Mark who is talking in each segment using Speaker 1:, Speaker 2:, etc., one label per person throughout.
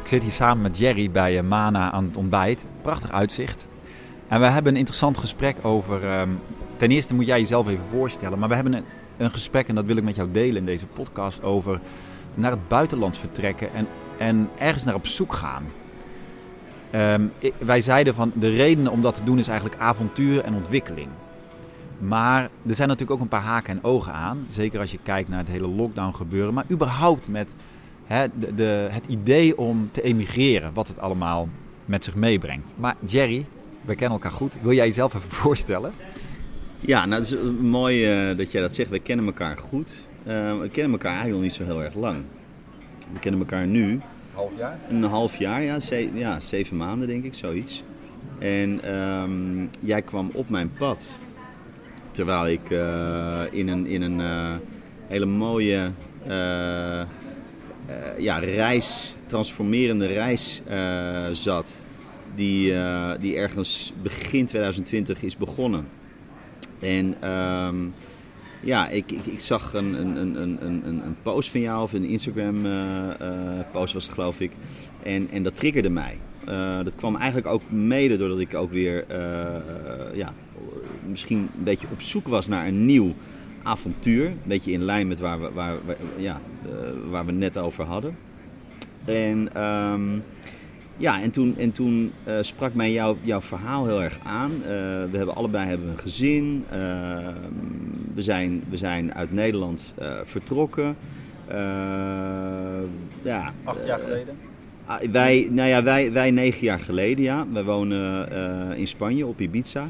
Speaker 1: Ik zit hier samen met Jerry bij eh, Mana aan het ontbijt. Prachtig uitzicht. En we hebben een interessant gesprek over. ehm, ten eerste moet jij jezelf even voorstellen. Maar we hebben een, een gesprek, en dat wil ik met jou delen in deze podcast, over naar het buitenland vertrekken en, en ergens naar op zoek gaan. Ehm, wij zeiden van de reden om dat te doen is eigenlijk avontuur en ontwikkeling. Maar er zijn natuurlijk ook een paar haken en ogen aan. Zeker als je kijkt naar het hele lockdown gebeuren. Maar überhaupt met hè, de, de, het idee om te emigreren. Wat het allemaal met zich meebrengt. Maar Jerry, we kennen elkaar goed. Wil jij jezelf even voorstellen?
Speaker 2: Ja, nou, het is eh, mooi eh, dat jij dat zegt. Wij kennen elkaar goed. Eh, we kennen elkaar eigenlijk nog niet zo heel erg lang. We kennen elkaar nu
Speaker 1: Half jaar.
Speaker 2: een half jaar, ja, ze- ja zeven maanden denk ik, zoiets. En ehm, jij kwam op mijn pad terwijl ik in een, in een hele mooie ja, reis, transformerende reis eh, zat. Die, eh, die ergens begin 2020 is begonnen. En ehm, ja, ik, ik, ik zag een, een, een, een, een, post van jou, of een Instagram eh, eh, post was het geloof ik. En, en dat triggerde mij. Eh, dat kwam eigenlijk ook mede doordat ik ook weer eh, eh, ja, misschien een beetje op zoek was naar een nieuw avontuur. Een beetje in lijn met waar we, waar, we- ja, eh, waar we het net over hadden. En, ehm, ja, en toen, en toen eh, sprak mij jouw jouw verhaal heel erg aan. Eh, we hebben allebei hebben een gezin. Ehm, we, zijn, we zijn uit Nederland vertrokken. Ja,
Speaker 1: Acht jaar geleden.
Speaker 2: Ah, Wij, nou ja, wij, wij negen jaar geleden, ja. Wij wonen in Spanje, op Ibiza.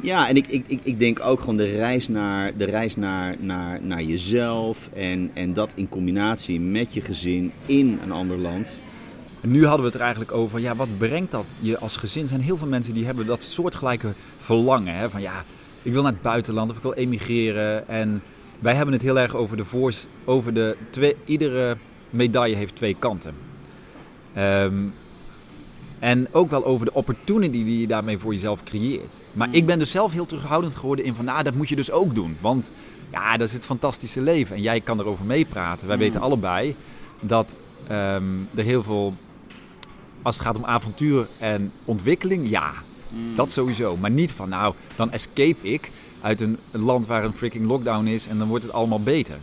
Speaker 2: Ja, en ik, ik, ik, ik denk ook gewoon de reis naar, de reis naar, naar, naar jezelf. En, en dat in combinatie met je gezin in een ander land.
Speaker 1: En nu hadden we het er eigenlijk over, ja, wat brengt dat je als gezin? Er zijn heel veel mensen die hebben dat soortgelijke verlangen. Hè? Van ja, ik wil naar het buitenland of ik wil emigreren. En wij hebben het heel erg over de voors, over de twee, iedere medaille heeft twee kanten. Ehm, en ook wel over de opportunity die je daarmee voor jezelf creëert. Maar ik ben dus zelf heel terughoudend geworden in van, nou, dat moet je dus ook doen. Want ja, dat is het fantastische leven. En jij kan erover meepraten. Wij weten allebei dat ehm, er heel veel, als het gaat om avontuur en ontwikkeling, ja, dat sowieso. Maar niet van, nou, dan escape ik uit een land waar een freaking lockdown is en dan wordt het allemaal beter.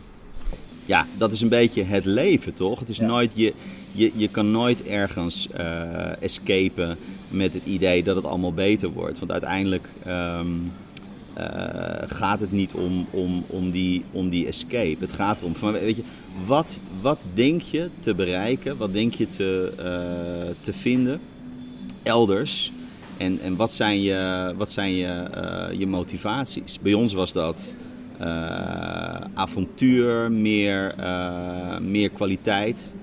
Speaker 2: Ja, dat is een beetje het leven, toch? Het is
Speaker 1: Ja.
Speaker 2: nooit, je, je, je kan nooit ergens eh escapen met het idee dat het allemaal beter wordt. Want uiteindelijk ehm, eh, gaat het niet om, om, om, die, om die escape. Het gaat erom, van, weet je, wat, wat denk je te bereiken? Wat denk je te, eh, te vinden elders? En, en wat zijn je, wat zijn je, je motivaties? Bij ons was dat avontuur, meer, meer kwaliteit.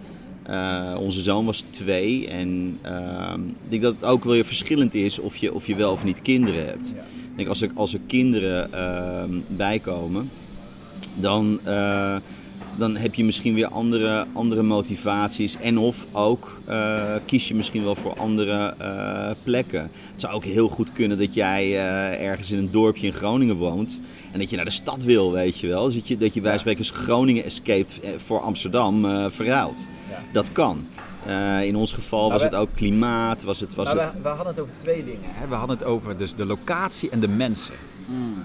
Speaker 2: Eh, onze zoon was twee en ehm, ik denk dat het ook wel weer verschillend is of je, of je wel of niet kinderen hebt. Ik denk als er, als er kinderen ehm, bijkomen, dan, eh, dan heb je misschien weer andere, andere motivaties. En of ook eh, kies je misschien wel voor andere plekken. Het zou ook heel goed kunnen dat jij ergens in een dorpje in Groningen woont. En dat je naar de stad wil, weet je wel. Dus dat je, dat je bij spreken Groningen escaped eh, voor Amsterdam eh verruilt. Dat kan. Eh, in ons geval
Speaker 1: Nou,
Speaker 2: was het ook klimaat, was het... Was
Speaker 1: Nou,
Speaker 2: het...
Speaker 1: we, we hadden het over twee dingen. Hè? We hadden het over dus de locatie en de mensen.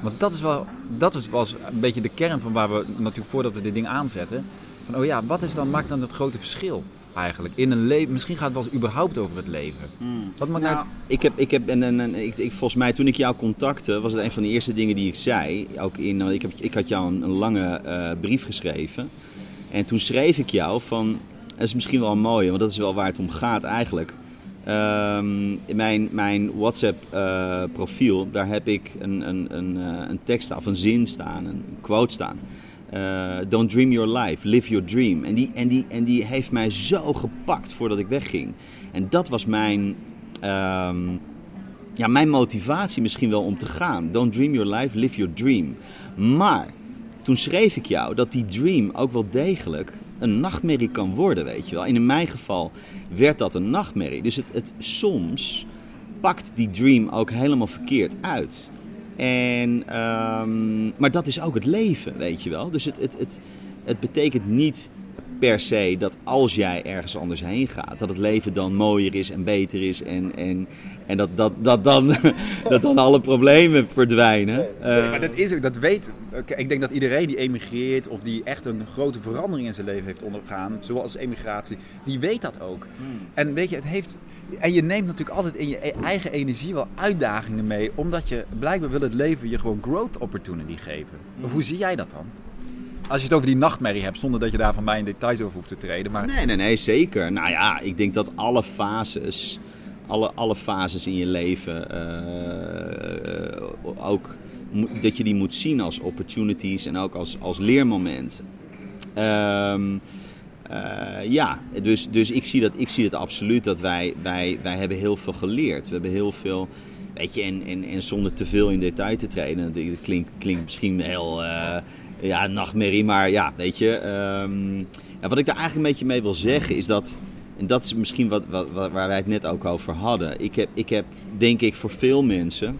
Speaker 1: Want dat is wel, dat is, was een beetje de kern van waar we natuurlijk voordat we dit ding aanzetten. Van oh ja, wat is dan, maakt dan het grote verschil eigenlijk in een leven? Misschien gaat het wel eens überhaupt over het leven. Wat maakt nou,
Speaker 2: Nou, ik heb, ik heb en, en, en ik, ik, volgens mij toen ik jou contacte, was het een van de eerste dingen die ik zei. Ook in, ik, heb, ik had jou een, een lange eh, brief geschreven. En toen schreef ik jou van, dat is misschien wel een mooie, want dat is wel waar het om gaat eigenlijk. Ehm, in mijn, mijn WhatsApp eh, profiel, daar heb ik een, een, een, eh, een tekst staan, of een zin staan, een quote staan. Eh, don't dream your life, live your dream. En die, en, die, en die heeft mij zo gepakt voordat ik wegging. En dat was mijn, ehm, ja, mijn motivatie misschien wel om te gaan. Don't dream your life, live your dream. Maar toen schreef ik jou dat die dream ook wel degelijk een nachtmerrie kan worden, weet je wel. En in mijn geval werd dat een nachtmerrie. Dus het, het, soms pakt die dream ook helemaal verkeerd uit. En, ehm, maar dat is ook het leven, weet je wel. Dus het, het, het, het betekent niet per se dat als jij ergens anders heen gaat, dat het leven dan mooier is en beter is en, en, en dat, dat, dat, dan, dat dan alle problemen verdwijnen.
Speaker 1: Uh, maar dat is ook, dat weet. Ik denk dat iedereen die emigreert of die echt een grote verandering in zijn leven heeft ondergaan, zoals emigratie, die weet dat ook. Hmm. En weet je, het heeft. En je neemt natuurlijk altijd in je e- eigen energie wel uitdagingen mee, omdat je blijkbaar wil het leven je gewoon growth opportunity geven. Of hoe zie jij dat dan? Als je het over die nachtmerrie hebt, zonder dat je daar van mij in details over hoeft te treden. Maar...
Speaker 2: Nee, nee, nee, zeker. Nou ja, ik denk dat alle fases, alle, alle fases in je leven, uh, ook dat je die moet zien als opportunities en ook als, als leermoment. Um, ja, dus, dus ik, zie dat, ik zie dat absoluut dat wij, wij, wij hebben heel veel geleerd. We hebben heel veel, weet je, en, en, en zonder te veel in detail te treden. Dat klinkt, klinkt misschien heel, ja, nachtmerrie. Maar ja, weet je. Um, ja, wat ik daar eigenlijk een beetje mee wil zeggen is dat. En dat is misschien wat, wat, waar wij het net ook over hadden. Ik heb, ik heb, denk ik, voor veel mensen.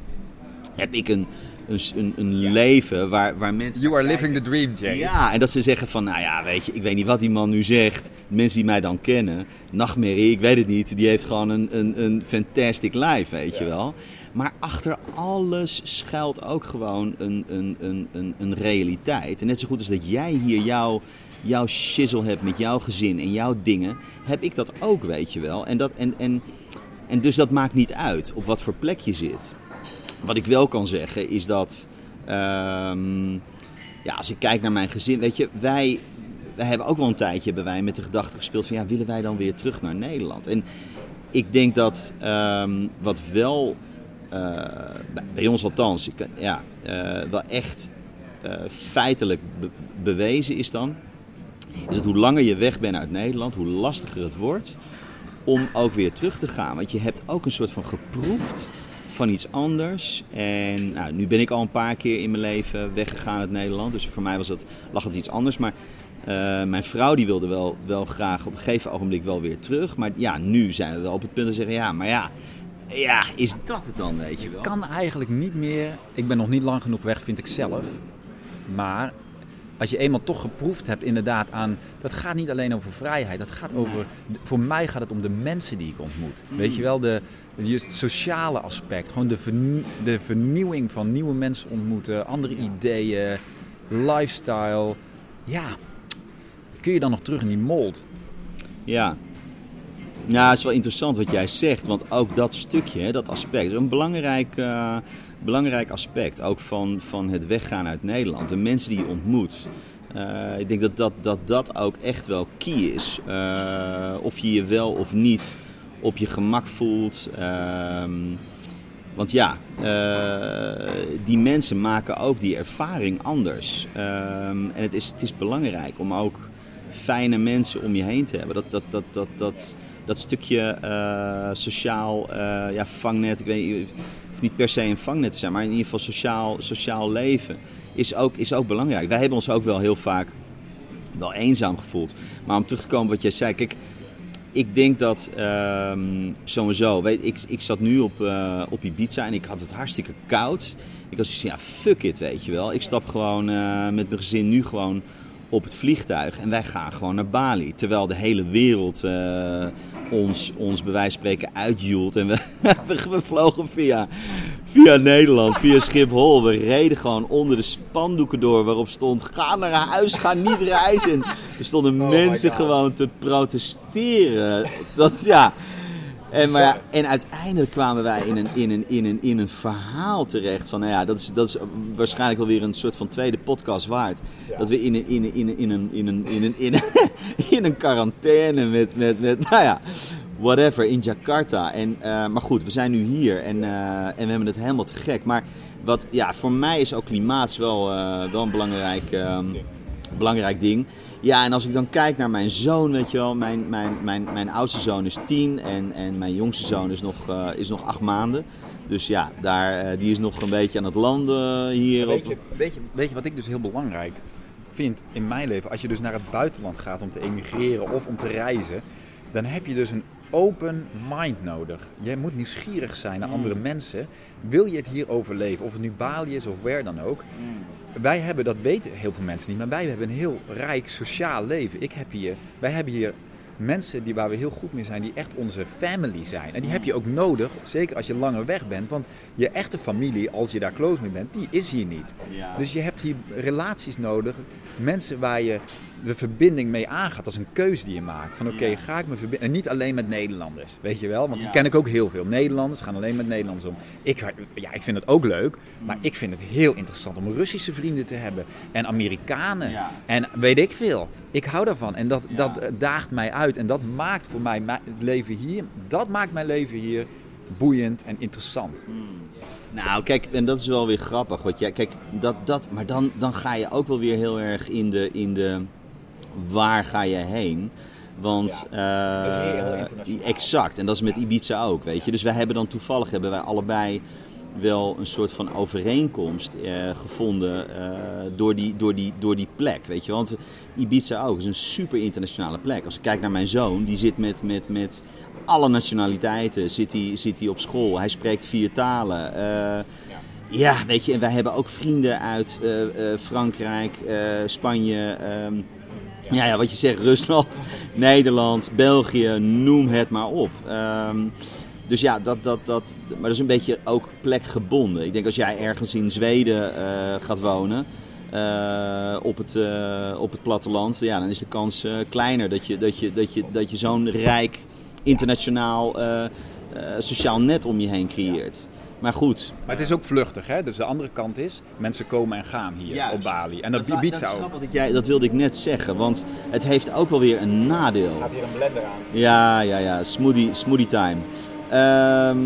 Speaker 2: heb ik een, een, een, leven waar, waar mensen.
Speaker 1: You are living the dream, Jay.
Speaker 2: Ja, en dat ze zeggen van, nou ja, weet je, ik weet niet wat die man nu zegt. Mensen die mij dan kennen, nachtmerrie, ik weet het niet. Die heeft gewoon een, een, een fantastic life, weet je wel. Maar achter alles schuilt ook gewoon een, een, een, een, een realiteit. En net zo goed als dat jij hier jouw, jouw shizzle hebt met jouw gezin en jouw dingen, heb ik dat ook, weet je wel. En, dat, en, en, en dus dat maakt niet uit op wat voor plek je zit. Wat ik wel kan zeggen is dat, um, ja, als ik kijk naar mijn gezin, weet je, wij, wij hebben ook wel een tijdje hebben met de gedachte gespeeld van, ja, willen wij dan weer terug naar Nederland? En ik denk dat um, wat wel bij ons althans, ik, ja, uh, wel echt uh, feitelijk be bewezen is dan, is dat hoe langer je weg bent uit Nederland, hoe lastiger het wordt om ook weer terug te gaan. Want je hebt ook een soort van geproefd van iets anders. En nou, nu ben ik al een paar keer in mijn leven weggegaan uit Nederland, dus voor mij was het, lag het iets anders. Maar mijn vrouw die wilde wel, wel graag op een gegeven ogenblik wel weer terug. Maar ja, nu zijn we wel op het punt te zeggen, ja, maar ja ja, is dat het dan, weet je wel?
Speaker 1: kan eigenlijk niet meer. Ik ben nog niet lang genoeg weg, vind ik zelf. Maar als je eenmaal toch geproefd hebt, inderdaad, aan. Dat gaat niet alleen over vrijheid. Dat gaat over. Voor mij gaat het om de mensen die ik ontmoet. Mm. Weet je wel, de, het sociale aspect. Gewoon de, de vernieuwing van nieuwe mensen ontmoeten, andere ideeën, lifestyle. Ja, kun je dan nog terug in die mold?
Speaker 2: Ja, ja, het is wel interessant wat jij zegt, want ook dat stukje, dat aspect, een belangrijk, uh, belangrijk aspect ook van, van het weggaan uit Nederland. De mensen die je ontmoet. Uh, ik denk dat dat, dat dat ook echt wel key is. Uh, of je je wel of niet op je gemak voelt. Ehm, want ja, die mensen maken ook die ervaring anders. Ehm, en het is, het is belangrijk om ook fijne mensen om je heen te hebben. Dat, dat, dat, dat, dat, dat stukje uh, sociaal uh, ja, vangnet, ik weet niet, per se een vangnet te zijn, maar in ieder geval sociaal, sociaal leven is ook, is ook belangrijk. Wij hebben ons ook wel heel vaak wel eenzaam gevoeld. Maar om terug te komen wat jij zei, kijk, ik denk dat um, sowieso, weet, ik, ik zat nu op, uh, op Ibiza en ik had het hartstikke koud. Ik was ja, fuck it, weet je wel. Ik stap gewoon met mijn gezin nu gewoon op het vliegtuig en wij gaan gewoon naar Bali. Terwijl de hele wereld uh, ons, ons bij wijze van spreken uitjoelt. En we, we, vlogen via, via Nederland, via Schiphol. We reden gewoon onder de spandoeken door waarop stond: ga naar huis, ga niet reizen. Er stonden oh mensen gewoon te protesteren. Dat ja. En, maar ja, en uiteindelijk kwamen wij in een, in, een, in, een, in een verhaal terecht van, nou ja, dat is, dat is waarschijnlijk wel weer een soort van tweede podcast waard. Dat we in een, in een, in een, in een, in een, in een, in een, in een quarantaine met, met, met, nou ja, whatever, in Jakarta. En, uh, maar goed, we zijn nu hier en, uh, en we hebben het helemaal te gek. Maar wat, ja, voor mij is ook klimaat wel, uh, wel een belangrijk, um, belangrijk ding. Ja, en als ik dan kijk naar mijn zoon, weet je wel, mijn, mijn, mijn, mijn oudste zoon is tien en, en mijn jongste zoon is nog, uh, is nog acht maanden. Dus ja, daar, uh, die is nog een beetje aan het landen hier.
Speaker 1: Weet je, weet, je, weet je wat ik dus heel belangrijk vind in mijn leven? Als je dus naar het buitenland gaat om te emigreren of om te reizen, dan heb je dus een open mind nodig. Je moet nieuwsgierig zijn naar andere mensen. Wil je het hier overleven? Of het nu Bali is of waar dan ook. Wij hebben, dat weten heel veel mensen niet, maar wij hebben een heel rijk sociaal leven. Ik heb hier, wij hebben hier mensen die, waar we heel goed mee zijn, die echt onze family zijn. En die heb je ook nodig, zeker als je langer weg bent. Want je echte familie, als je daar close mee bent, die is hier niet.
Speaker 2: Ja.
Speaker 1: Dus je hebt hier relaties nodig. Mensen waar je de verbinding mee aangaat. Dat is een keuze die je maakt. Van oké,
Speaker 2: Ja.
Speaker 1: ga ik me verbinden. En niet alleen met Nederlanders, weet je wel. Want
Speaker 2: Ja.
Speaker 1: die ken ik ook heel veel. Nederlanders gaan alleen met Nederlanders om. Ik, ja, ik vind het ook leuk. Maar
Speaker 2: Mm.
Speaker 1: ik vind het heel interessant om Russische vrienden te hebben. En Amerikanen.
Speaker 2: Ja.
Speaker 1: En weet ik veel. Ik hou daarvan. En dat,
Speaker 2: Ja.
Speaker 1: dat eh, daagt mij uit. En dat maakt voor mij mijn- het leven hier. Dat maakt mijn leven hier boeiend en interessant.
Speaker 2: Nou, kijk, en dat is wel weer grappig. Wat jij, kijk, dat, dat, maar dan, dan ga je ook wel weer heel erg in de, in de waar ga je heen. Want
Speaker 1: Dat is heel
Speaker 2: eh,
Speaker 1: internationaal.
Speaker 2: exact, en dat is met Ibiza ook, weet je. Dus wij hebben dan toevallig hebben wij allebei wel een soort van overeenkomst eh, gevonden eh, door, die, door, die, door die plek, weet je. Want Ibiza ook is een super internationale plek. Als ik kijk naar mijn zoon, die zit met, met, met alle nationaliteiten, zit hij, zit hij op school. Hij spreekt vier talen. Eh, ja, weet je, en wij hebben ook vrienden uit Frankrijk, Spanje. ehm, ja. ja, wat je zegt, Rusland, Nederland, België, noem het maar op. Ehm, dus ja, dat, dat, dat, maar dat is een beetje ook plekgebonden. Ik denk als jij ergens in Zweden eh, gaat wonen, eh, op, het, eh, op het platteland, ja, dan is de kans kleiner dat je, dat je, dat je, dat je zo'n rijk internationaal sociaal net om je heen creëert. Maar goed,
Speaker 1: Maar het is ook vluchtig, hè? Dus de andere kant is, mensen komen en gaan hier
Speaker 2: Juist.
Speaker 1: op Bali. En dat,
Speaker 2: wa-
Speaker 1: biedt
Speaker 2: dat
Speaker 1: ze
Speaker 2: is
Speaker 1: ook.
Speaker 2: grappig dat, jij, dat wilde ik net zeggen, want het heeft ook wel weer een nadeel.
Speaker 1: hier een blender aan.
Speaker 2: Ja, ja, ja, smoothie, smoothie time. Ehm,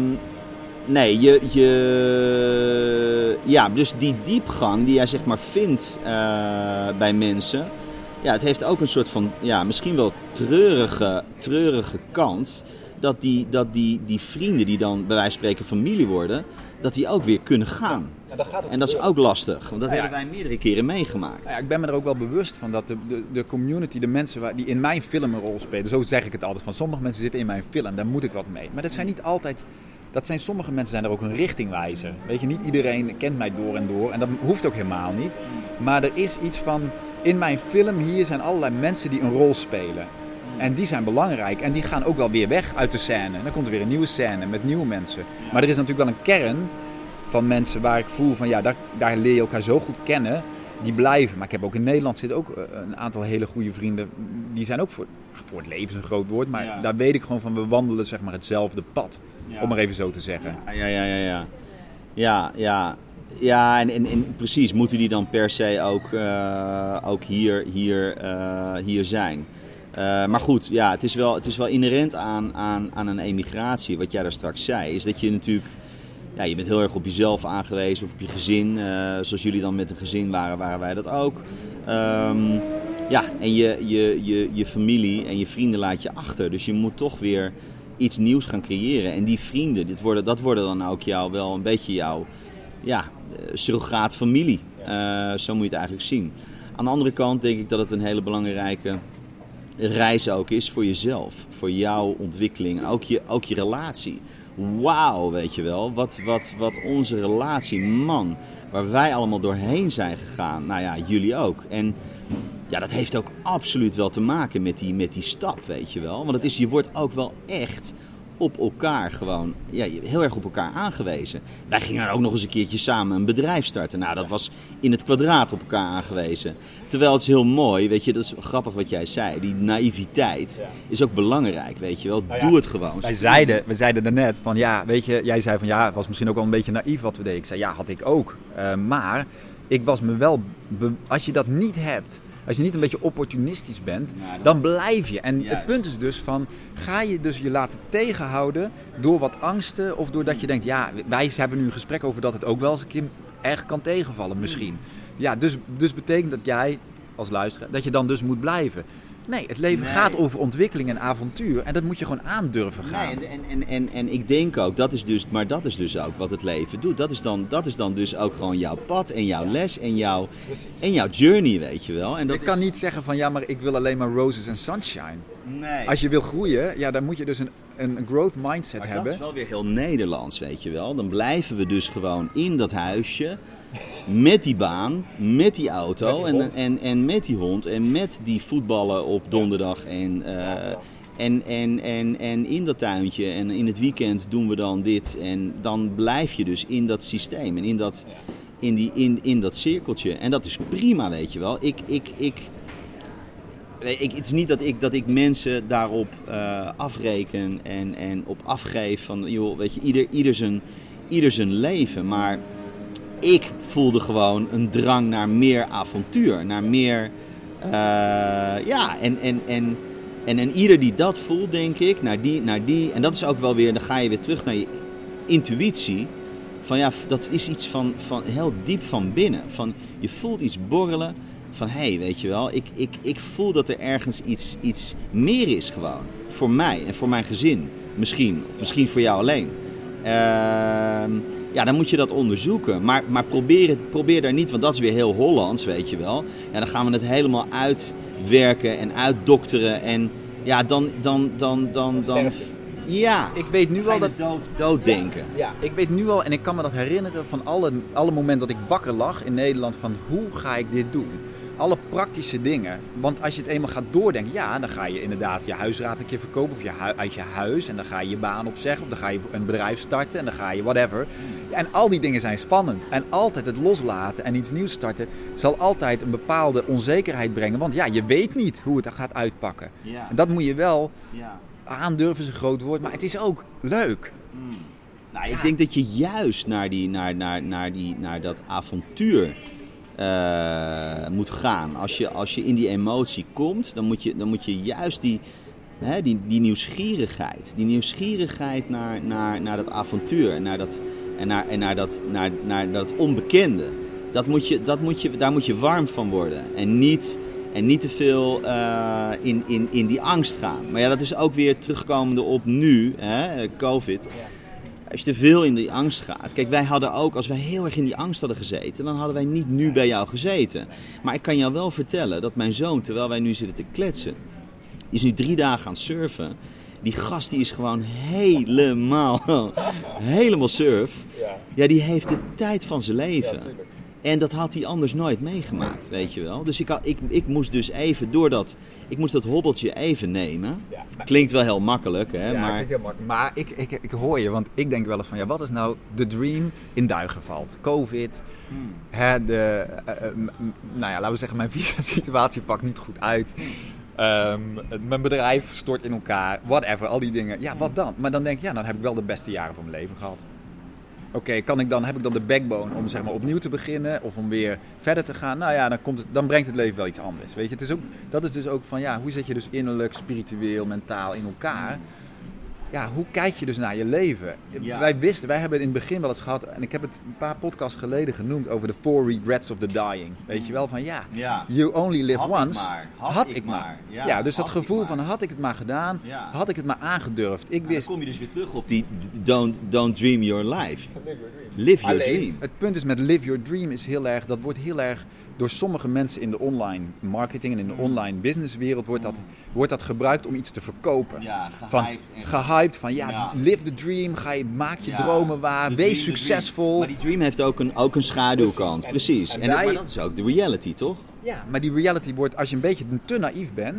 Speaker 2: nee, je, je, ja, dus die diepgang die jij zeg maar vindt eh, bij mensen, ja, het heeft ook een soort van, ja, misschien wel treurige, treurige kant. Dat die, dat die, die vrienden die dan bij wijze van spreken familie worden, dat die ook weer kunnen gaan.
Speaker 1: dat gaat
Speaker 2: En dat is ook lastig, want dat
Speaker 1: ja.
Speaker 2: hebben wij meerdere keren meegemaakt.
Speaker 1: Ja, ik ben me er ook wel bewust van dat de, de, de community, de mensen waar, die in mijn film een rol spelen, zo zeg ik het altijd, van sommige mensen zitten in mijn film, daar moet ik wat mee. Maar dat zijn niet altijd, dat zijn sommige mensen zijn er ook een richtingwijzer. Weet je, niet iedereen kent mij door en door en dat hoeft ook helemaal niet. Maar er is iets van, in mijn film hier zijn allerlei mensen die een rol spelen. En die zijn belangrijk en die gaan ook wel weer weg uit de scène. En dan komt er weer een nieuwe scène met nieuwe mensen. Maar er is natuurlijk wel een kern van mensen waar ik voel van ja, daar, daar leer je elkaar zo goed kennen. Die blijven. Maar ik heb ook in Nederland zitten ook eh, een aantal hele goede vrienden. Die zijn ook voor, voor het leven is een groot woord. Maar
Speaker 2: Ja.
Speaker 1: daar weet ik gewoon van we wandelen zeg maar hetzelfde pad.
Speaker 2: Ja.
Speaker 1: Om maar even zo te zeggen.
Speaker 2: Ja, ja, ja, ja. Ja, ja, ja. en, en precies, moeten die dan per se ook, eh, ook hier, hier, eh, hier zijn? Eh, maar goed, ja, het is wel, het is wel inherent aan, aan, aan een emigratie, wat jij daar straks zei. Is dat je natuurlijk, ja, je bent heel erg op jezelf aangewezen of op je gezin. eh, zoals jullie dan met een gezin waren, waren wij dat ook. Ehm, ja, en je, je, je, je familie en je vrienden laat je achter. Dus je moet toch weer iets nieuws gaan creëren. En die vrienden, dit worden, dat worden dan ook jou wel een beetje jouw ja, eh, surrogaat familie. Zo moet je het eigenlijk zien. Aan de andere kant denk ik dat het een hele belangrijke reis ook is voor jezelf. Voor jouw ontwikkeling ook je, ook je relatie. Wauw, weet je wel. Wat, wat, wat onze relatie, man. Waar wij allemaal doorheen zijn gegaan. Nou ja, jullie ook. En ja, dat heeft ook absoluut wel te maken met die, met die stap, weet je wel. Want het is, je wordt ook wel echt op elkaar gewoon, ja, heel erg op elkaar aangewezen. Wij gingen ook nog eens een keertje samen een bedrijf starten. Nou, dat was in het kwadraat op elkaar aangewezen. Terwijl het is heel mooi, weet je, dat is grappig wat jij zei. Die naïviteit is ook belangrijk, weet je wel.
Speaker 1: Nou ja,
Speaker 2: Doe het gewoon.
Speaker 1: Wij zeiden, we zeiden daarnet van ja, weet je, jij zei van ja, het was misschien ook wel een beetje naïef wat we deden. Ik zei ja, had ik ook. Eh, maar ik was me wel, als je dat niet hebt, als je niet een beetje opportunistisch bent,
Speaker 2: Ja, dan-
Speaker 1: dan blijf je. En
Speaker 2: Juist.
Speaker 1: het punt is dus van, ga je dus je laten tegenhouden door wat angsten of doordat je denkt, ja, wij hebben nu een gesprek over dat het ook wel eens een keer erg kan tegenvallen misschien. Ja, dus, dus betekent dat jij als luisteraar, dat je dan dus moet blijven. Nee, het leven
Speaker 2: Nee.
Speaker 1: gaat over ontwikkeling en avontuur en dat moet je gewoon aandurven gaan.
Speaker 2: Nee, en, en, en, en ik denk ook, dat is dus, maar dat is dus ook wat het leven doet. Dat is dan, dat is dan dus ook gewoon jouw pad en jouw les en jouw, en jouw journey, weet je wel. En dat
Speaker 1: Ik kan niet zeggen van ja, maar ik wil alleen maar roses en sunshine.
Speaker 2: Nee.
Speaker 1: Als je wil groeien, ja, dan moet je dus een een een growth mindset
Speaker 2: Maar
Speaker 1: hebben.
Speaker 2: dat is wel weer heel Nederlands, weet je wel. Dan blijven we dus gewoon in dat huisje. Met die baan, met die auto
Speaker 1: Met die
Speaker 2: en, en, en met die hond. En met die voetballen op donderdag. En, eh, en, en, en, en in dat tuintje. En in het weekend doen we dan dit. En dan blijf je dus in dat systeem. En in dat, in die, in, in dat cirkeltje. En dat is prima, weet je wel. Ik... ik, ik ik, het is niet dat ik, dat ik mensen daarop eh, afreken en, en op afgeef van, joh, weet je, ieder, ieder, zijn, ieder zijn leven. Maar ik voelde gewoon een drang naar meer avontuur, naar meer, eh, ja, en, en, en, en, en ieder die dat voelt, denk ik, naar die, naar die, en dat is ook wel weer, dan ga je weer terug naar je intuïtie. Van ja, dat is iets van, van heel diep van binnen. Van, je voelt iets borrelen van hé, hey, weet je wel, ik, ik, ik voel dat er ergens iets, iets meer is gewoon. Voor mij en voor mijn gezin. Misschien. Misschien voor jou alleen. Ehm, ja, dan moet je dat onderzoeken. Maar, maar probeer, het, probeer daar niet, want dat is weer heel Hollands, weet je wel. Ja, dan gaan we het helemaal uitwerken en uitdokteren. En ja, dan, dan, dan, dan, dan, ja,
Speaker 1: Ik weet nu
Speaker 2: je
Speaker 1: dat
Speaker 2: dood, dood denken.
Speaker 1: Ja, ik weet nu al en ik kan me dat herinneren van alle, alle momenten dat ik wakker lag in Nederland van hoe ga ik dit doen? Alle praktische dingen. Want als je het eenmaal gaat doordenken, ja, dan ga je inderdaad je huisraad een keer verkopen of je uit je huis en dan ga je je baan opzeggen of dan ga je een bedrijf starten en dan ga je whatever. Ja, en al die dingen zijn spannend. En altijd het loslaten en iets nieuws starten zal altijd een bepaalde onzekerheid brengen. Want ja, je weet niet hoe het gaat uitpakken.
Speaker 2: Ja.
Speaker 1: En dat moet je wel
Speaker 2: Ja.
Speaker 1: aandurven is een groot woord, maar het is ook leuk.
Speaker 2: Nou, ik denk dat je juist naar, die, naar, naar, naar, die, naar dat avontuur eh, moet gaan. Als je, als je in die emotie komt, dan moet je, dan moet je juist die, hè, die, die nieuwsgierigheid, die nieuwsgierigheid naar, naar, naar dat avontuur en naar dat, en naar, en naar dat, naar, naar dat onbekende, dat moet je, dat moet je, daar moet je warm van worden. En niet, en niet te veel eh, in, in, in die angst gaan. Maar ja, dat is ook weer terugkomende op nu, hè, COVID. Als je te veel in die angst gaat. Kijk, wij hadden ook, als wij heel erg in die angst hadden gezeten, dan hadden wij niet nu bij jou gezeten. Maar ik kan jou wel vertellen dat mijn zoon, terwijl wij nu zitten te kletsen, is nu drie dagen aan het surfen. Die gast die is gewoon helemaal, helemaal surf. Ja, die heeft de tijd van zijn leven. En dat had hij anders nooit meegemaakt, weet je wel. Dus ik, had, ik, ik moest dus even door dat, ik moest dat hobbeltje even nemen. Klinkt wel heel makkelijk, hè,
Speaker 1: Ja,
Speaker 2: maar...
Speaker 1: klinkt heel makkelijk. Maar ik, ik, ik hoor je, want ik denk wel eens van, ja, wat is nou de dream in duigen valt? Covid, hè, de, eh, eh, nou ja, laten we zeggen, mijn visa-situatie pakt niet goed uit. Ehm, mijn bedrijf stort in elkaar, whatever, al die dingen. Ja, wat dan? Maar dan denk ik, ja, dan heb ik wel de beste jaren van mijn leven gehad. Oké, kan ik dan, heb ik dan de backbone om zeg maar, opnieuw te beginnen of om weer verder te gaan? Nou ja, dan, komt het, dan brengt het leven wel iets anders. Weet je, het is ook, dat is dus ook van ja, hoe zet je dus innerlijk, spiritueel, mentaal in elkaar? Ja, hoe kijk je dus naar je leven?
Speaker 2: Ja.
Speaker 1: Wij wisten, wij hebben het in het begin wel eens gehad, en ik heb het een paar podcasts geleden genoemd over de four regrets of the dying. Weet je wel, van ja,
Speaker 2: Ja.
Speaker 1: you only live
Speaker 2: Had ik
Speaker 1: once.
Speaker 2: maar, had ik maar.
Speaker 1: maar.
Speaker 2: Ja,
Speaker 1: Ja, dus dat
Speaker 2: ik
Speaker 1: gevoel van had ik het maar gedaan,
Speaker 2: Ja.
Speaker 1: had ik het maar aangedurfd. Ik
Speaker 2: Dan
Speaker 1: wist,
Speaker 2: kom je dus weer terug op die don't, don't dream your life. Live your
Speaker 1: Alleen,
Speaker 2: dream.
Speaker 1: het punt is met live your dream is heel erg, dat wordt heel erg door sommige mensen in de online marketing en in de
Speaker 2: Mm.
Speaker 1: online businesswereld wordt dat, wordt dat gebruikt om iets te verkopen.
Speaker 2: Ja,
Speaker 1: van,
Speaker 2: gehyped en-
Speaker 1: gehyped van ja,
Speaker 2: Ja.
Speaker 1: live the dream, ga je, maak je
Speaker 2: Ja,
Speaker 1: dromen waar, wees succesvol.
Speaker 2: Maar die dream heeft ook een, ook een schaduwkant.
Speaker 1: Precies.
Speaker 2: Precies.
Speaker 1: En-
Speaker 2: dat-
Speaker 1: wij-
Speaker 2: maar dat is ook de reality, toch?
Speaker 1: Ja, maar die reality wordt, als je een beetje te naïef bent,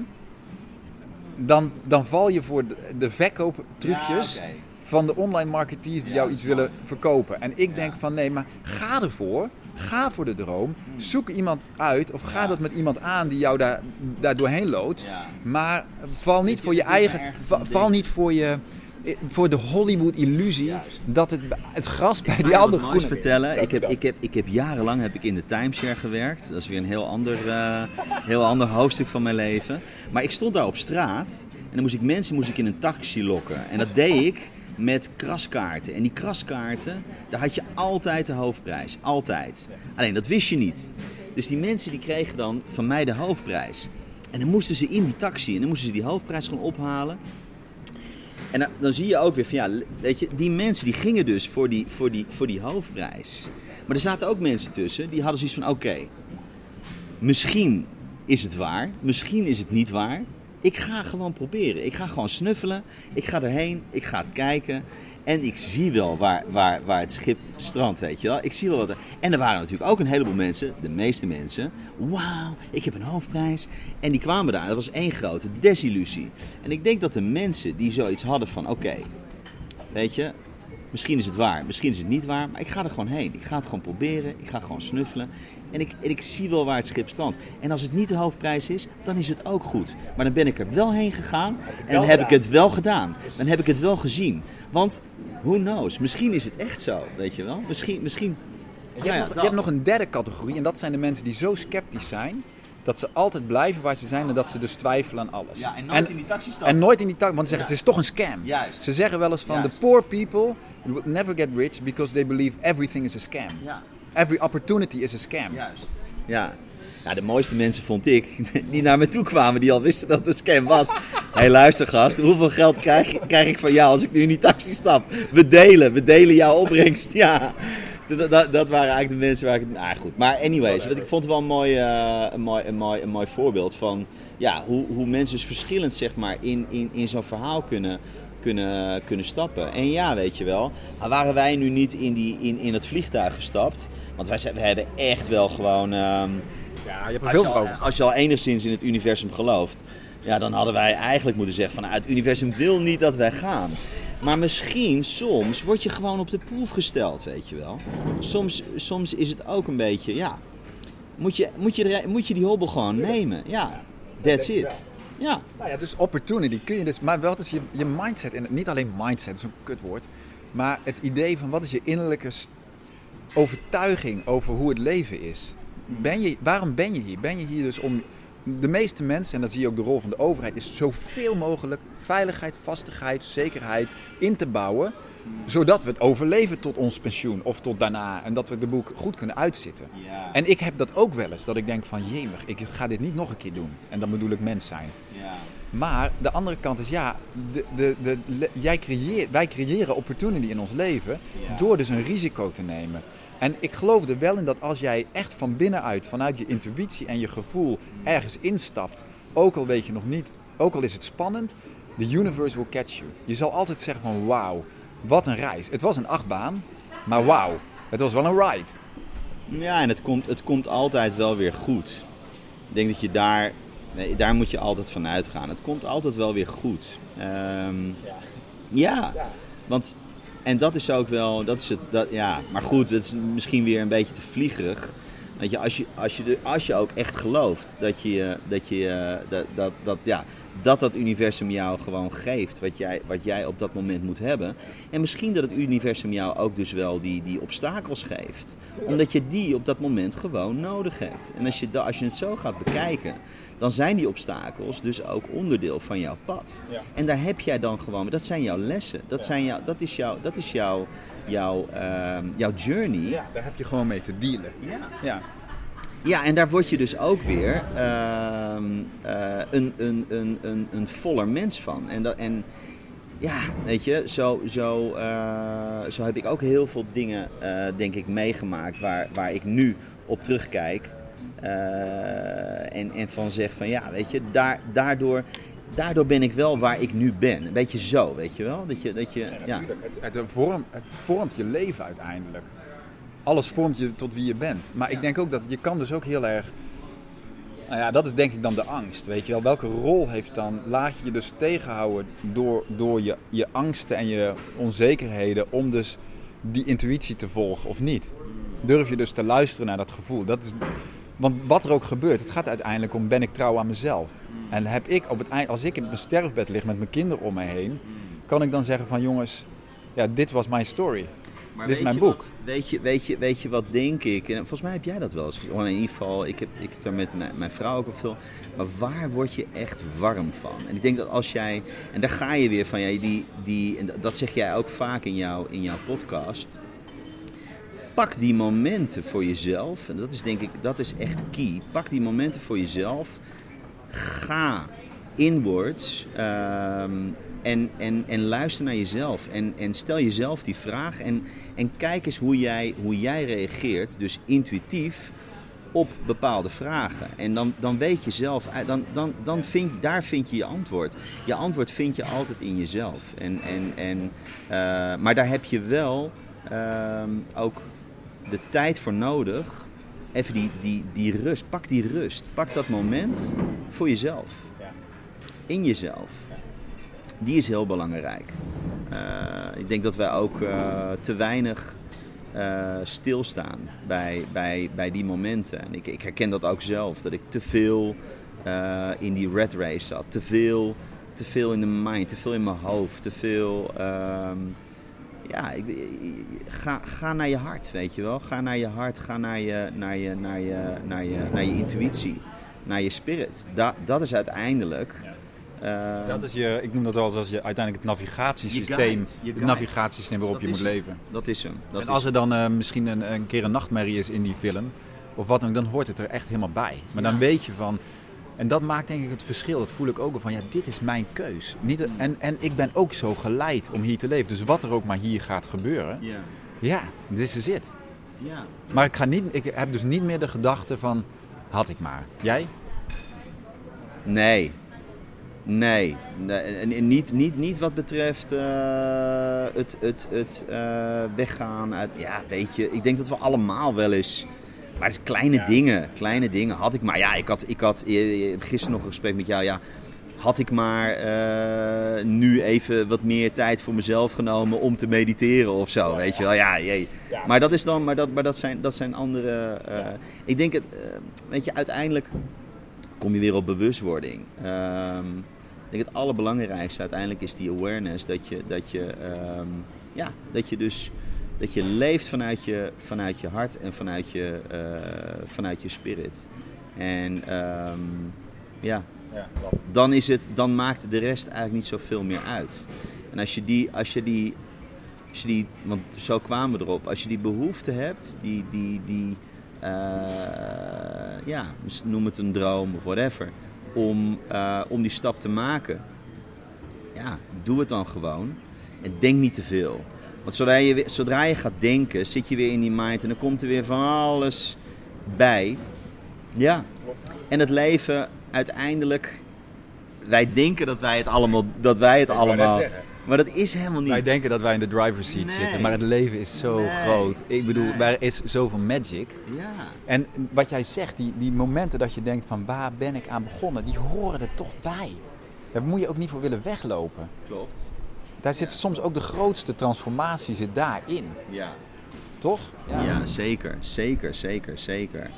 Speaker 1: dan, dan val je voor de, de verkooptrucjes
Speaker 2: Ja.
Speaker 1: Van de online marketeers die jou iets willen verkopen. En ik denk van nee, maar ga ervoor. Ga voor de droom. Zoek iemand uit of ga dat met iemand aan die jou daar, daar doorheen loodt.
Speaker 2: Ja.
Speaker 1: Maar val niet voor je eigen. val niet voor je. Voor de Hollywood-illusie
Speaker 2: Juist.
Speaker 1: dat het, het gras bij
Speaker 2: Ik
Speaker 1: die andere groene
Speaker 2: vertellen. Ik heb, ik, heb, ik heb jarenlang heb ik in de timeshare gewerkt. Dat is weer een heel ander, eh, heel ander hoofdstuk van mijn leven. Maar ik stond daar op straat en dan moest ik mensen moest ik in een taxi lokken. En dat deed ik met kraskaarten. En die kraskaarten, daar had je altijd de hoofdprijs. Altijd. Alleen dat wist je niet. Dus die mensen die kregen dan van mij de hoofdprijs. En dan moesten ze in die taxi en dan moesten ze die hoofdprijs gewoon ophalen. En dan, dan zie je ook weer van ja, weet je, die mensen die gingen dus voor die, voor die, voor die hoofdprijs. Maar er zaten ook mensen tussen die hadden zoiets van oké, misschien is het waar, misschien is het niet waar. Ik ga gewoon proberen. Ik ga gewoon snuffelen. Ik ga erheen. Ik ga het kijken. En ik zie wel waar, waar, waar het schip strandt, weet je wel. Ik zie wel wat er... En er waren natuurlijk ook een heleboel mensen, de meeste mensen... Wauw, ik heb een hoofdprijs. En die kwamen daar. Dat was één grote desillusie. En ik denk dat de mensen die zoiets hadden van... Oké, weet je, misschien is het waar, misschien is het niet waar. Maar ik ga er gewoon heen. Ik ga het gewoon proberen. Ik ga gewoon snuffelen. En ik, en ik zie wel waar het schip strandt. En als het niet de hoofdprijs is, dan is het ook goed. Maar dan ben ik er wel heen gegaan. En dan heb ik het wel gedaan. Dan heb ik het wel gezien. Want, who knows? Misschien is het echt zo, weet je wel? Misschien... misschien
Speaker 1: Je,
Speaker 2: Nou ja,
Speaker 1: hebt nog, je hebt nog een derde categorie en dat zijn de mensen die zo sceptisch zijn dat ze altijd blijven waar ze zijn en dat ze dus twijfelen aan alles.
Speaker 2: Ja, en nooit in die taxi stappen.
Speaker 1: En nooit in die taxi, want ze zeggen
Speaker 2: Ja.
Speaker 1: het is toch een scam.
Speaker 2: Juist.
Speaker 1: Ze zeggen wel eens van
Speaker 2: Juist.
Speaker 1: the poor people will never get rich because they believe everything is a scam.
Speaker 2: Ja.
Speaker 1: Every opportunity is a scam.
Speaker 2: Juist. Ja. ja, de mooiste mensen vond ik, die naar me toe kwamen, die al wisten dat het een scam was. Hé, hey, luister gast, hoeveel geld krijg, krijg ik van jou als ik nu in die taxi stap? We delen, we delen jouw opbrengst, ja. Dat, dat, dat waren eigenlijk de mensen waar ik het... Nou goed, maar anyways, wat ik vond wel een mooi, eh, een mooi, een mooi, een mooi voorbeeld van... Ja, hoe, hoe mensen dus verschillend zeg maar, in, in, in zo'n verhaal kunnen, kunnen, kunnen stappen. En ja, weet je wel, waren wij nu niet in, die, in, in het vliegtuig gestapt... Want wij, zijn, we hebben echt wel gewoon... ehm,
Speaker 1: Ja, je hebt er veel
Speaker 2: al,
Speaker 1: over.
Speaker 2: als je al enigszins in het universum gelooft, ja, dan hadden wij eigenlijk moeten zeggen van nou, het universum wil niet dat wij gaan. Maar misschien, soms, word je gewoon op de proef gesteld, weet je wel. Soms, soms is het ook een beetje, ja, moet je, moet je, moet je die hobbel gewoon nemen. Ja, that's it. Ja,
Speaker 1: Nou ja, dus opportunity kun je dus, maar wat is je, je mindset? In, niet alleen mindset, dat is een kutwoord, maar het idee van wat is je innerlijke overtuiging over hoe het leven is. Ben je, waarom ben je hier? Ben je hier dus om de meeste mensen, en dat zie je ook de rol van de overheid, is zoveel mogelijk veiligheid, vastigheid, zekerheid in te bouwen, zodat we het overleven tot ons pensioen of tot daarna en dat we de boek goed kunnen uitzitten.
Speaker 2: Ja.
Speaker 1: En ik heb dat ook wel eens, dat ik denk van jemig, ik ga dit niet nog een keer doen. En dan bedoel ik mens zijn.
Speaker 2: ja.
Speaker 1: Maar de andere kant is ja, de, de, de, jij creëert, wij creëren opportunity in ons leven
Speaker 2: Ja.
Speaker 1: door dus een risico te nemen. En ik geloof er wel in dat als jij echt van binnenuit, vanuit je intuïtie en je gevoel ergens instapt, ook al weet je nog niet, ook al is het spannend, the universe will catch you. Je zal altijd zeggen van wauw, wat een reis. Het was een achtbaan, maar wauw, het was wel een ride.
Speaker 2: Ja, en het komt, het komt altijd wel weer goed. Ik denk dat je daar, nee, daar moet je altijd van uitgaan. Het komt altijd wel weer goed. Ehm, ja. want en dat is ook wel, dat is het, dat, ja. Maar goed, het is misschien weer een beetje te vliegerig. Dat je, als, je, als, je, als je ook echt gelooft dat je, dat, je, eh, dat, dat, dat, ja, dat dat universum jou gewoon geeft wat jij, wat jij op dat moment moet hebben. En misschien dat het universum jou ook dus wel die, die obstakels geeft. Omdat je die op dat moment gewoon nodig hebt. En als je, als je het zo gaat bekijken, dan zijn die obstakels dus ook onderdeel van jouw pad.
Speaker 1: Ja.
Speaker 2: En daar heb jij dan gewoon, dat zijn jouw lessen. Dat, zijn jouw, dat is, jouw, dat is jouw, jouw, ehm, jouw journey.
Speaker 1: Ja, daar heb je gewoon mee te dealen.
Speaker 2: Ja.
Speaker 1: Ja.
Speaker 2: Ja, en daar word je dus ook weer ehm, eh, een, een, een, een, een voller mens van. En, dat, en ja, weet je, zo, zo, eh, zo heb ik ook heel veel dingen, eh, denk ik, meegemaakt waar, waar ik nu op terugkijk. eh, en, en van zeg van ja, weet je, daar, daardoor, daardoor ben ik wel waar ik nu ben. Een beetje zo, weet je wel? Dat je, dat je,
Speaker 1: Ja. Het, het, vormt, het vormt je leven uiteindelijk. Alles vormt je tot wie je bent. Maar ik denk ook dat je kan dus ook heel erg... Nou ja, dat is denk ik dan de angst. Weet je wel, welke rol heeft dan... Laat je je dus tegenhouden door, door je, je angsten en je onzekerheden... om dus die intuïtie te volgen of niet. Durf je dus te luisteren naar dat gevoel. Dat is, want wat er ook gebeurt, het gaat uiteindelijk om... ben ik trouw aan mezelf? En heb ik op het eind, als ik in mijn sterfbed lig met mijn kinderen om me heen... kan ik dan zeggen van jongens, ja, dit was mijn story.
Speaker 2: Maar
Speaker 1: Dit is mijn boek.
Speaker 2: Wat, weet, je, weet, je, weet je wat denk ik? En volgens mij heb jij dat wel eens gezien. Oh, in ieder geval, ik heb, ik heb daar met mijn, mijn vrouw ook al veel. Maar waar word je echt warm van? En ik denk dat als jij. En daar ga je weer van. Ja, die, die, en dat zeg jij ook vaak in, jou, in jouw podcast. Pak die momenten voor jezelf. En dat is denk ik, dat is echt key. Pak die momenten voor jezelf. Ga inwards. ehm, en, en, en luister naar jezelf. En, en stel jezelf die vraag. En, en kijk eens hoe jij, hoe jij reageert. Dus intuïtief op bepaalde vragen. En dan, dan weet je zelf, eh, dan, dan, dan vind, daar vind je je antwoord. Je antwoord vind je altijd in jezelf. En, en, en, uh, maar daar heb je wel uh, ook de tijd voor nodig. Even die, die, die rust, pak die rust. Pak dat moment voor jezelf. In jezelf. Die is heel belangrijk. Uh, ik denk dat wij ook te weinig uh, stilstaan bij, bij, bij die momenten. En ik, ik herken dat ook zelf, dat ik te veel in die red race zat. Te veel, te veel in de mind, te veel in mijn hoofd, te veel... Um, ja, ik, ga, ga naar je hart, weet je wel. Ga naar je hart, ga naar je, naar je, naar je, naar je, naar je intuïtie, naar je spirit. Da, dat is uiteindelijk...
Speaker 1: Uh, dat is je, ik noem dat wel als je uiteindelijk het navigatiesysteem, het navigatiesysteem waarop
Speaker 2: dat
Speaker 1: je moet leven.
Speaker 2: Dat is hem. Dat
Speaker 1: en als er dan uh, misschien een, een, keer een nachtmerrie is in die film, of wat dan, dan hoort het er echt helemaal bij. Maar ja. dan weet je van, en dat maakt denk ik het verschil. Dat voel ik ook van, ja, dit is mijn keus. Niet, en, en ik ben ook zo geleid om hier te leven. Dus wat er ook maar hier gaat gebeuren, ja, ja this is it. Ja. Maar ik, ga niet, ik heb dus niet meer de gedachte van, had ik maar. Jij?
Speaker 2: Nee, Nee, nee niet, niet, niet wat betreft uh, het, het, het uh, weggaan uit. Ja, weet je, ik denk dat we allemaal wel eens. Maar het is kleine ja. dingen, kleine dingen. Had ik maar, ja, ik had, ik had gisteren nog een gesprek met jou. Ja, had ik maar uh, nu even wat meer tijd voor mezelf genomen om te mediteren of zo, ja, weet je wel. Ja, jee. Ja, maar dat is dan, maar dat, maar dat zijn, dat zijn andere. Ik denk het, weet je, uiteindelijk kom je weer op bewustwording. Um, ik denk het allerbelangrijkste uiteindelijk is die awareness dat je, dat je, um, ja, dat je dus dat je leeft vanuit je, vanuit je hart en vanuit je, uh, vanuit je spirit. En um, ja, ja dan, is het, dan maakt de rest eigenlijk niet zoveel meer uit. En als je die, als je die, als je die want zo kwamen we erop, als je die behoefte hebt, die, die, die uh, ja, noem het een droom of whatever om, uh, om die stap te maken. Ja, doe het dan gewoon. En denk niet te veel. Want zodra je, zodra je gaat denken, zit je weer in die mind en dan komt er weer van alles bij. Ja. En het leven uiteindelijk. Wij denken dat wij het allemaal. Dat wij het allemaal maar dat is helemaal niet.
Speaker 1: Wij denken dat wij in de driver's seat zitten, maar het leven is zo groot. Ik bedoel, nee. er is zoveel magic. Ja. En wat jij zegt, die, die momenten dat je denkt van waar ben ik aan begonnen, die horen er toch bij. Daar moet je ook niet voor willen weglopen.
Speaker 2: Klopt.
Speaker 1: Daar zit soms ook de grootste transformatie zit daarin.
Speaker 2: Ja.
Speaker 1: Toch?
Speaker 2: Ja. ja, zeker, zeker, zeker, zeker.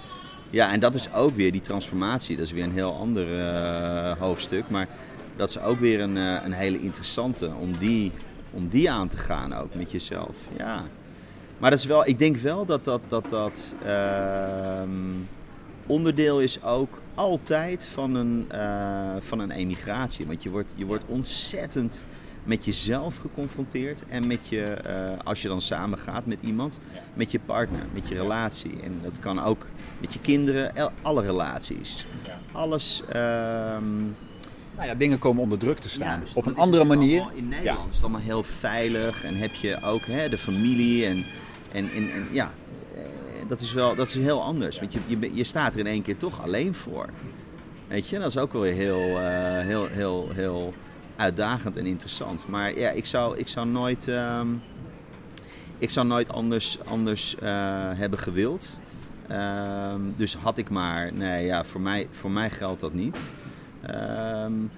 Speaker 2: Ja, en dat is ook weer die transformatie. Dat is weer een heel ander uh, hoofdstuk. Maar dat is ook weer een, eh, een hele interessante om die, om die aan te gaan ook met jezelf. Ja. Maar dat is wel, ik denk wel dat dat, dat, dat uh, onderdeel is ook altijd van een, uh, van een emigratie. Want je wordt, je wordt ontzettend met jezelf geconfronteerd en met je, uh, als je dan samen gaat met iemand, met je partner, met je relatie. En dat kan ook met je kinderen, alle relaties. Alles. Uh,
Speaker 1: nou ja, dingen komen onder druk te staan. Dus op een andere manier.
Speaker 2: In Nederland ja. is het allemaal heel veilig en heb je ook hè, de familie en, en, en, en ja, eh, dat is wel dat is heel anders. Want je, je, je staat er in één keer toch alleen voor. Weet je, dat is ook wel weer heel, uh, heel, heel, heel uitdagend en interessant. Maar ja, ik zou, ik zou nooit, uh, ik zou nooit anders, anders uh, hebben gewild. Uh, dus had ik maar, nee ja, voor mij, voor mij geldt dat niet. Um,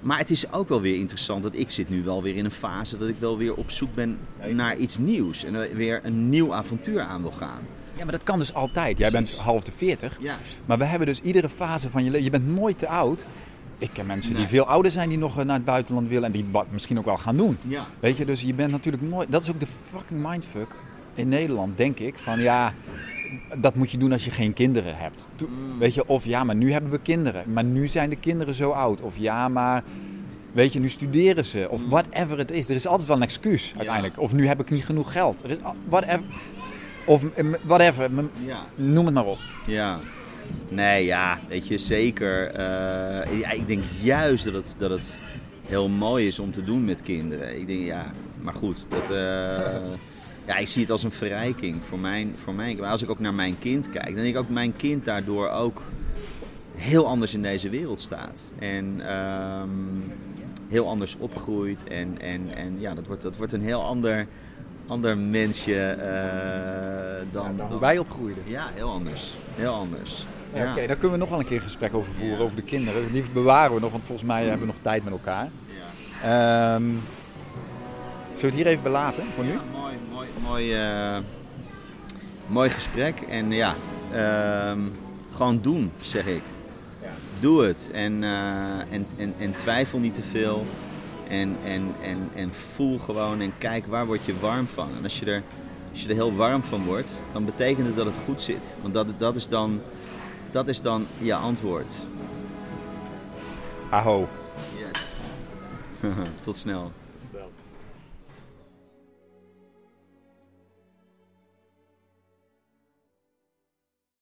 Speaker 2: maar het is ook wel weer interessant dat ik zit nu wel weer in een fase dat ik wel weer op zoek ben naar iets nieuws. En weer een nieuw avontuur aan wil gaan.
Speaker 1: Ja, maar dat kan dus altijd. Jij bent half de 40. Maar we hebben dus iedere fase van je leven. Je bent nooit te oud. Ik ken mensen die veel ouder zijn die nog eh, naar het buitenland willen en die het misschien ook wel gaan doen. Ja. Weet je, dus je bent natuurlijk nooit. Dat is ook de fucking mindfuck in Nederland, denk ik. Van ja, dat moet je doen als je geen kinderen hebt. Mm. Weet je, of ja, maar nu hebben we kinderen. Maar nu zijn de kinderen zo oud. Of ja, maar weet je, nu studeren ze. Of mm. whatever het is. Er is altijd wel een excuus uiteindelijk. Of nu heb ik niet genoeg geld. Er is whatever. Of whatever. Ja. Noem het maar op.
Speaker 2: Ja. Nee, ja, weet je, zeker. Uh, ik denk juist dat het, dat het heel mooi is om te doen met kinderen. Ik denk, ja, maar goed, dat... Uh, ja, ik zie het als een verrijking voor mijn, voor mijn. Maar als ik ook naar mijn kind kijk, dan denk ik ook mijn kind daardoor ook heel anders in deze wereld staat. En ehm, heel anders opgroeit. En, en, en ja, dat wordt, dat wordt een heel ander, ander mensje eh, dan,
Speaker 1: dan
Speaker 2: dan-
Speaker 1: wij opgroeiden.
Speaker 2: Ja, heel anders. Heel anders.
Speaker 1: Ja,
Speaker 2: Ja.
Speaker 1: Oké, daar kunnen we nog wel een keer een gesprek over voeren,
Speaker 2: Ja.
Speaker 1: over de kinderen. Die bewaren we nog, want volgens mij hebben we nog tijd met elkaar.
Speaker 2: Ja.
Speaker 1: Ehm, zullen we het hier even belaten voor nu?
Speaker 2: Ja, mooi, mooi, mooi, eh, mooi gesprek. En ja, ehm, gewoon doen, zeg ik. Doe het. En, eh, en, en, en twijfel niet te veel. En, en, en, en voel gewoon en kijk waar word je warm van. En als je, er, als je er heel warm van wordt, dan betekent het dat het goed zit. Want dat, dat, is, dan, dat is dan je antwoord.
Speaker 1: Aho.
Speaker 2: Yes. Tot snel.